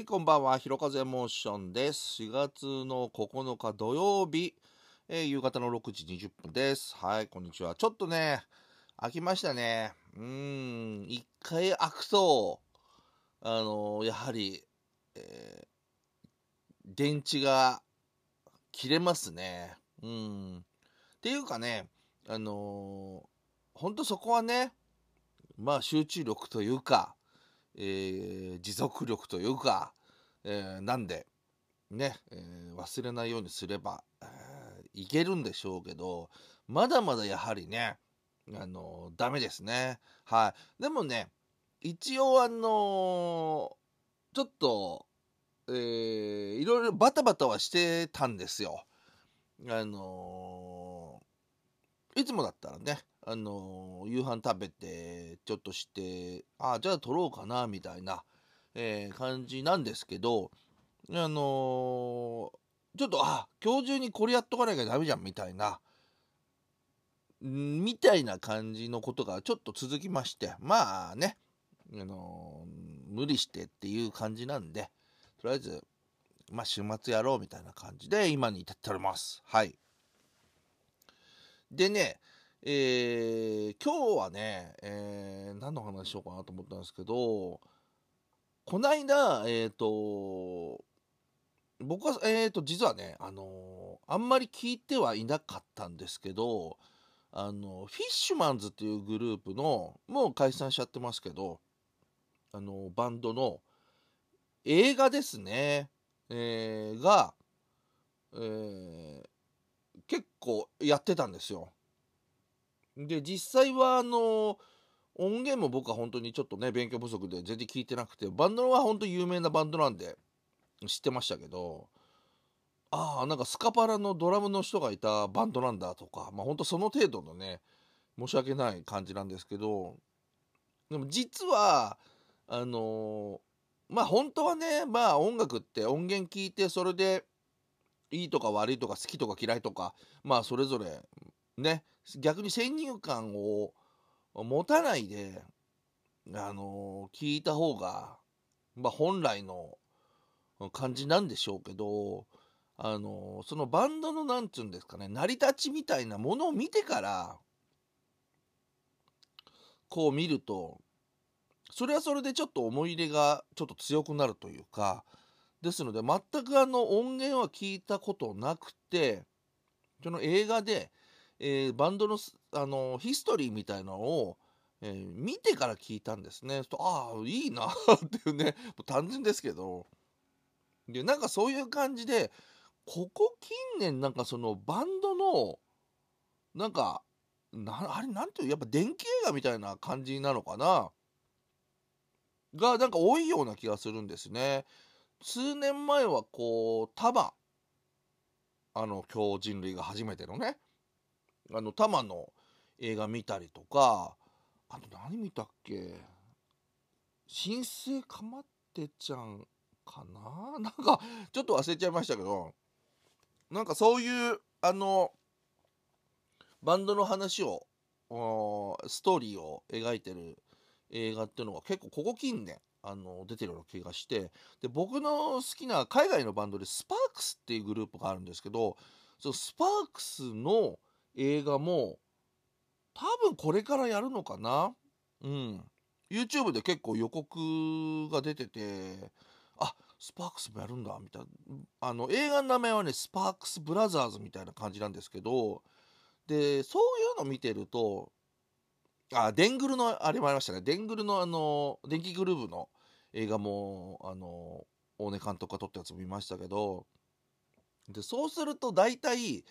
はい、こんばんは。ひろかぜモーションです。4月の9日土曜日、えー夕方の6時20分です。はい、こんにちは。ちょっとね、飽きましたね。うん、一回開くと、あのーやはり、えー電池が切れますね。うん。っていうかね、あのー、ほんとそこはね、まあ集中力というか、えー持続力というか、えーなんで、ね、えー忘れないようにすれば、えーいけるんでしょうけど、まだまだやはりね、あのーダメですね。はい。でもね、一応あのーちょっと、えーいろいろバタバタはしてたんですよ。あのーいつもだったらね、あの夕飯食べて、ちょっとして、ああじゃあ撮ろうかな、みたいな、えー感じなんですけど、あのーちょっと、あ今日中にこれやっとかなきゃダメじゃん、みたいな、みたいな感じのことがちょっと続きまして、まあね、あのー無理してっていう感じなんで、とりあえず、まあ週末やろうみたいな感じで今に至っております。はい。でね、えー今日はね、えー何の話しようかなと思ったんですけど、こないだ、えっ、と、僕は、えっ、と、実はね、あのあんまり聞いてはいなかったんですけど、あの、フィッシュマンズっていうグループの、もう解散しちゃってますけど、あの、バンドの映画ですね、えーが、えー結構やってたんですよ。で、実際は、あの、音源も僕は本当にちょっとね、勉強不足で全然聞いてなくて、バンドは本当有名なバンドなんで知ってましたけど、ああ、なんかスカパラのドラムの人がいたバンドなんだとか、まあ本当その程度のね、申し訳ない感じなんですけど、でも実は、あのまあ本当はね、まあ音楽って音源聞いてそれでいいとか悪いとか好きとか嫌いとか、まあそれぞれね、逆に先入観を持たないで、あの聞いた方が、まあ本来の感じなんでしょうけど、あのそのバンドのなんつうんですかね、成り立ちみたいなものを見てから、こう見ると、それはそれでちょっと思い入れがちょっと強くなるというか、ですので全くあの音源は聞いたことなくて、その映画で、えーバンドのあのヒストリーみたいなのを、えー見てから聞いたんですね。とああ、いいな っていうね、う単純ですけど。で、なんかそういう感じで、ここ近年なんかそのバンドの、なんか、なあれなんていう、やっぱ電気映画みたいな感じなのかな？が、なんか多いような気がするんですね。数年前はこう、タマ、あの、今日人類が初めてのね、あの、タマの映画見たりとか、あと何見たっけ？新生かまってちゃんかな？なんか、ちょっと忘れちゃいましたけど、なんかそういう、あの、バンドの話を、ストーリーを描いてる映画っていうのが結構ここ近年、あの、出てるような気がして、で、僕の好きな海外のバンドでスパークスっていうグループがあるんですけど、そのスパークスの映画も、多分これからやるのかなうん。YouTube で結構予告が出てて、あ、スパークスもやるんだ、みたいな。あの、映画の名前はね、スパークスブラザーズみたいな感じなんですけど、で、そういうの見てると、あ、デングルの、あれもありましたね。デングルのあの、電気グルーヴの映画も、あの、大根監督が撮ったやつ見ましたけど、で、そうすると大体、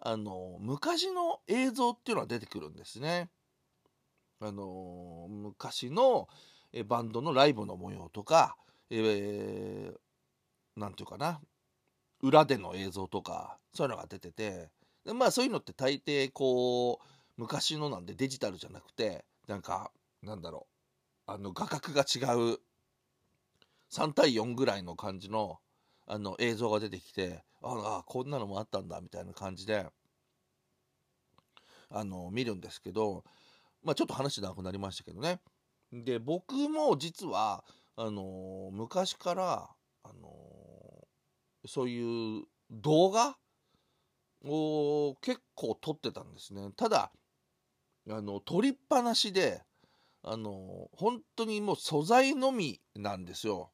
あの、昔の映像っていうのは出てくるんですね。あの、昔のえバンドのライブの模様とか、えーていうかな、裏での映像とか、そういうのが出てて、でまあそういうのって大抵こう、昔のなんでデジタルじゃなくて、なんか、なんだろう、あの画角が違う、3対4ぐらいの感じの、あの映像が出てきて、ああ、こんなのもあったんだ、みたいな感じで、あの、見るんですけど、まあちょっと話長くなりましたけどね。で、僕も実は、あの昔からあ、のそういう動画を結構撮ってたんですね。ただ、あの、撮りっぱなしで、あの本当にもう素材のみなんですよ。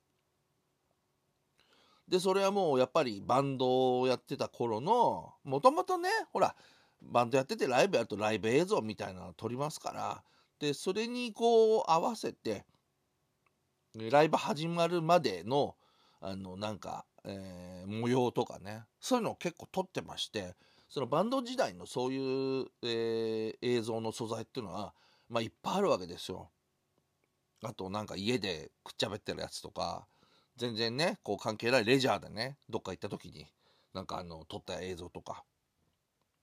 で、それはもうやっぱりバンドをやってた頃の、もともとね、ほら、バンドやっててライブやるとライブ映像みたいなの撮りますから、で、それにこう合わせて、ライブ始まるまでの、あの、なんか、えー模様とかね、そういうのを結構撮ってまして、そのバンド時代のそういう、えー映像の素材っていうのは、まあいっぱいあるわけですよ。あとなんか家でくっちゃべってるやつとか、全然ね、こう関係ないレジャーでね、どっか行った時に、なんかあの、撮った映像とか、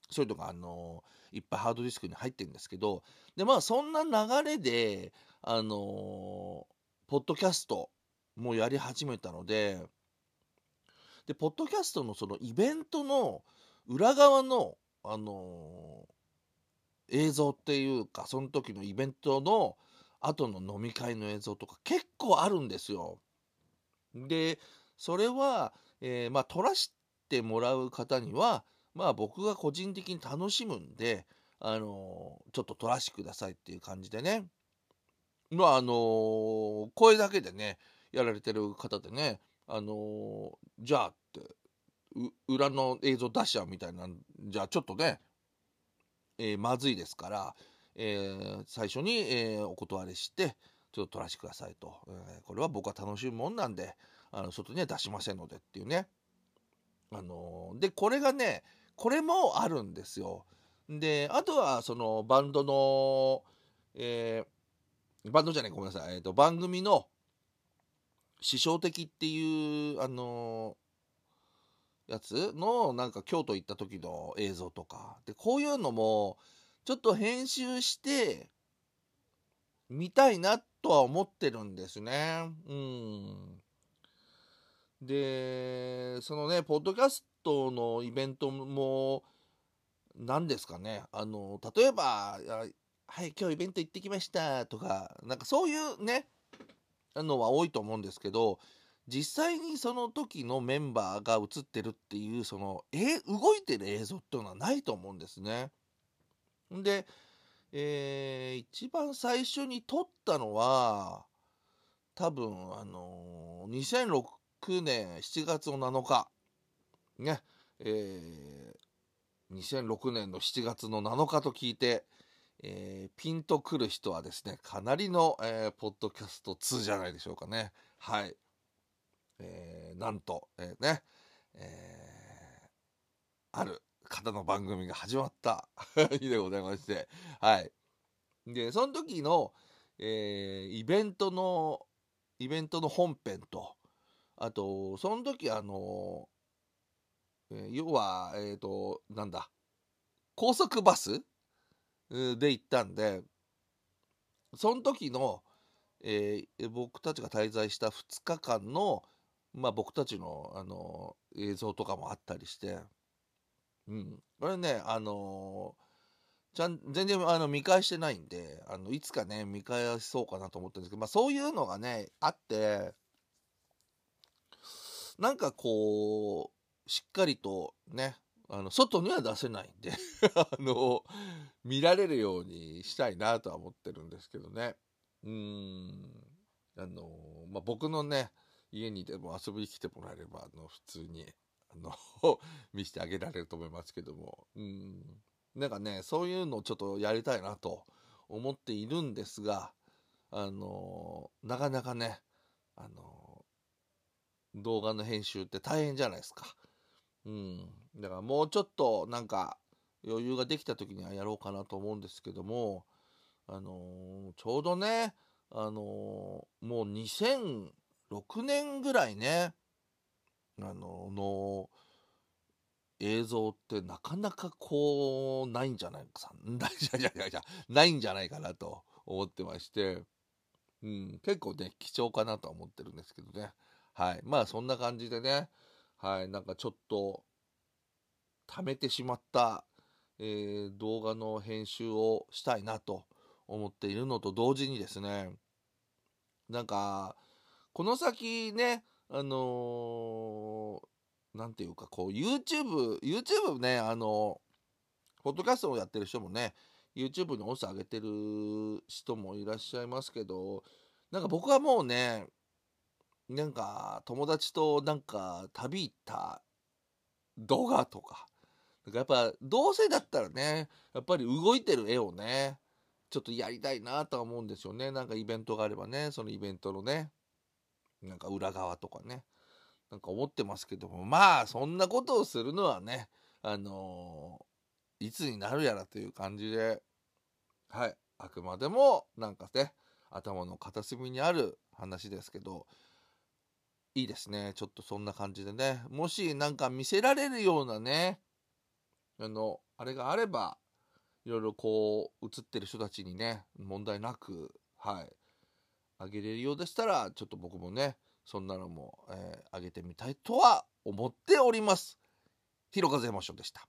そういうのがあの、いっぱいハードディスクに入ってるんですけど、で、まあそんな流れで、あのポッドキャストもやり始めたので、で、ポッドキャストのそのイベントの裏側の、あの映像っていうか、その時のイベントの後の飲み会の映像とか結構あるんですよ。で、それは、えーまあ、撮らしてもらう方には、まあ、僕が個人的に楽しむんで、あのちょっと撮らしてくださいっていう感じでね。まあ、あの声だけでね、やられてる方でね、あのじゃあって、裏の映像出しちゃうみたいな、じゃあちょっとね、えーまずいですから、えー最初に、えーお断りして、ちょっと撮らせてくださいと、えーこれは僕は楽しむもんなんで、あの外には出しませんのでっていうね。あのーで、これがね、これもあるんですよ。で、あとはそのバンドの、えーバンドじゃない、ごめんなさい、えーと、番組の師匠的っていう、あのーやつの、なんか京都行った時の映像とか。で、こういうのも、ちょっと編集して、見たいなっとは思ってるんですね。うん。で、そのね、ポッドキャストのイベントも、何ですかね、あの、例えば、はい、今日イベント行ってきましたとか、なんかそういうね、のは多いと思うんですけど、実際にその時のメンバーが映ってるっていう、その、え、動いてる映像っていうのはないと思うんですね。で、えー一番最初に撮ったのは、多分、あのー2006年7月の7日、ね、えー2006年の7月の7日と聞いて、えーピンとくる人はですね、かなりの、えーポッドキャスト2じゃないでしょうかね。はい。えーなんと、えーね、えーある方の番組が始まった 日でございまして、はい。で、その時の、えーイベントの、イベントの本編と、あと、その時あの、えー要は、えっ、と、なんだ、高速バスで行ったんで、その時の、えー僕たちが滞在した2日間の、まあ僕たちの、あの映像とかもあったりして、うん。これね、あのちゃん、全然あの見返してないんで、あの、いつかね、見返そうかなと思ってるんですけど、まあそういうのがね、あって、なんかこう、しっかりとね、あの、外には出せないんで、あの、見られるようにしたいなとは思ってるんですけどね。うん。あの、まあ僕のね、家にでも遊びに来てもらえれば、あの、普通に、あの、見せてあげられると思いますけども。うん。なんかね、そういうのをちょっとやりたいなと思っているんですが、あの、なかなかね、あの、動画の編集って大変じゃないですか。うん。だからもうちょっとなんか余裕ができた時にはやろうかなと思うんですけども、あのちょうどね、あのもう2006年ぐらいね、あのの映像ってなかなかこうないんじゃないかさ、ないじゃいやいやいやないんじゃないかなと思ってまして、うん、結構ね、貴重かなとは思ってるんですけどね。はい。まあそんな感じでね、はい、なんかちょっと、貯めてしまった、えー動画の編集をしたいなと思っているのと同時にですね、なんか、この先ね、あのー、なんていうか、こう、YouTube、YouTube ね、あのポッドキャストをやってる人もね、YouTube に音声上げてる人もいらっしゃいますけど、なんか僕はもうね、なんか友達となんか旅行った動画とか、なんか、やっぱどうせだったらね、やっぱり動いてる絵をね、ちょっとやりたいなとは思うんですよね。なんかイベントがあればね、そのイベントのね、なんか裏側とかね、なんか思ってますけども、まあそんなことをするのはね、あのー、いつになるやらという感じで、はい、あくまでもなんかね、頭の片隅にある話ですけど、いいですね。ちょっとそんな感じでね。もしなんか見せられるようなね、あの、あれがあれば、いろいろこう、映ってる人たちにね、問題なく、はい、あげれるようでしたら、ちょっと僕もね、そんなのも、えー、あげてみたいとは思っております。ひろかぜましょでした。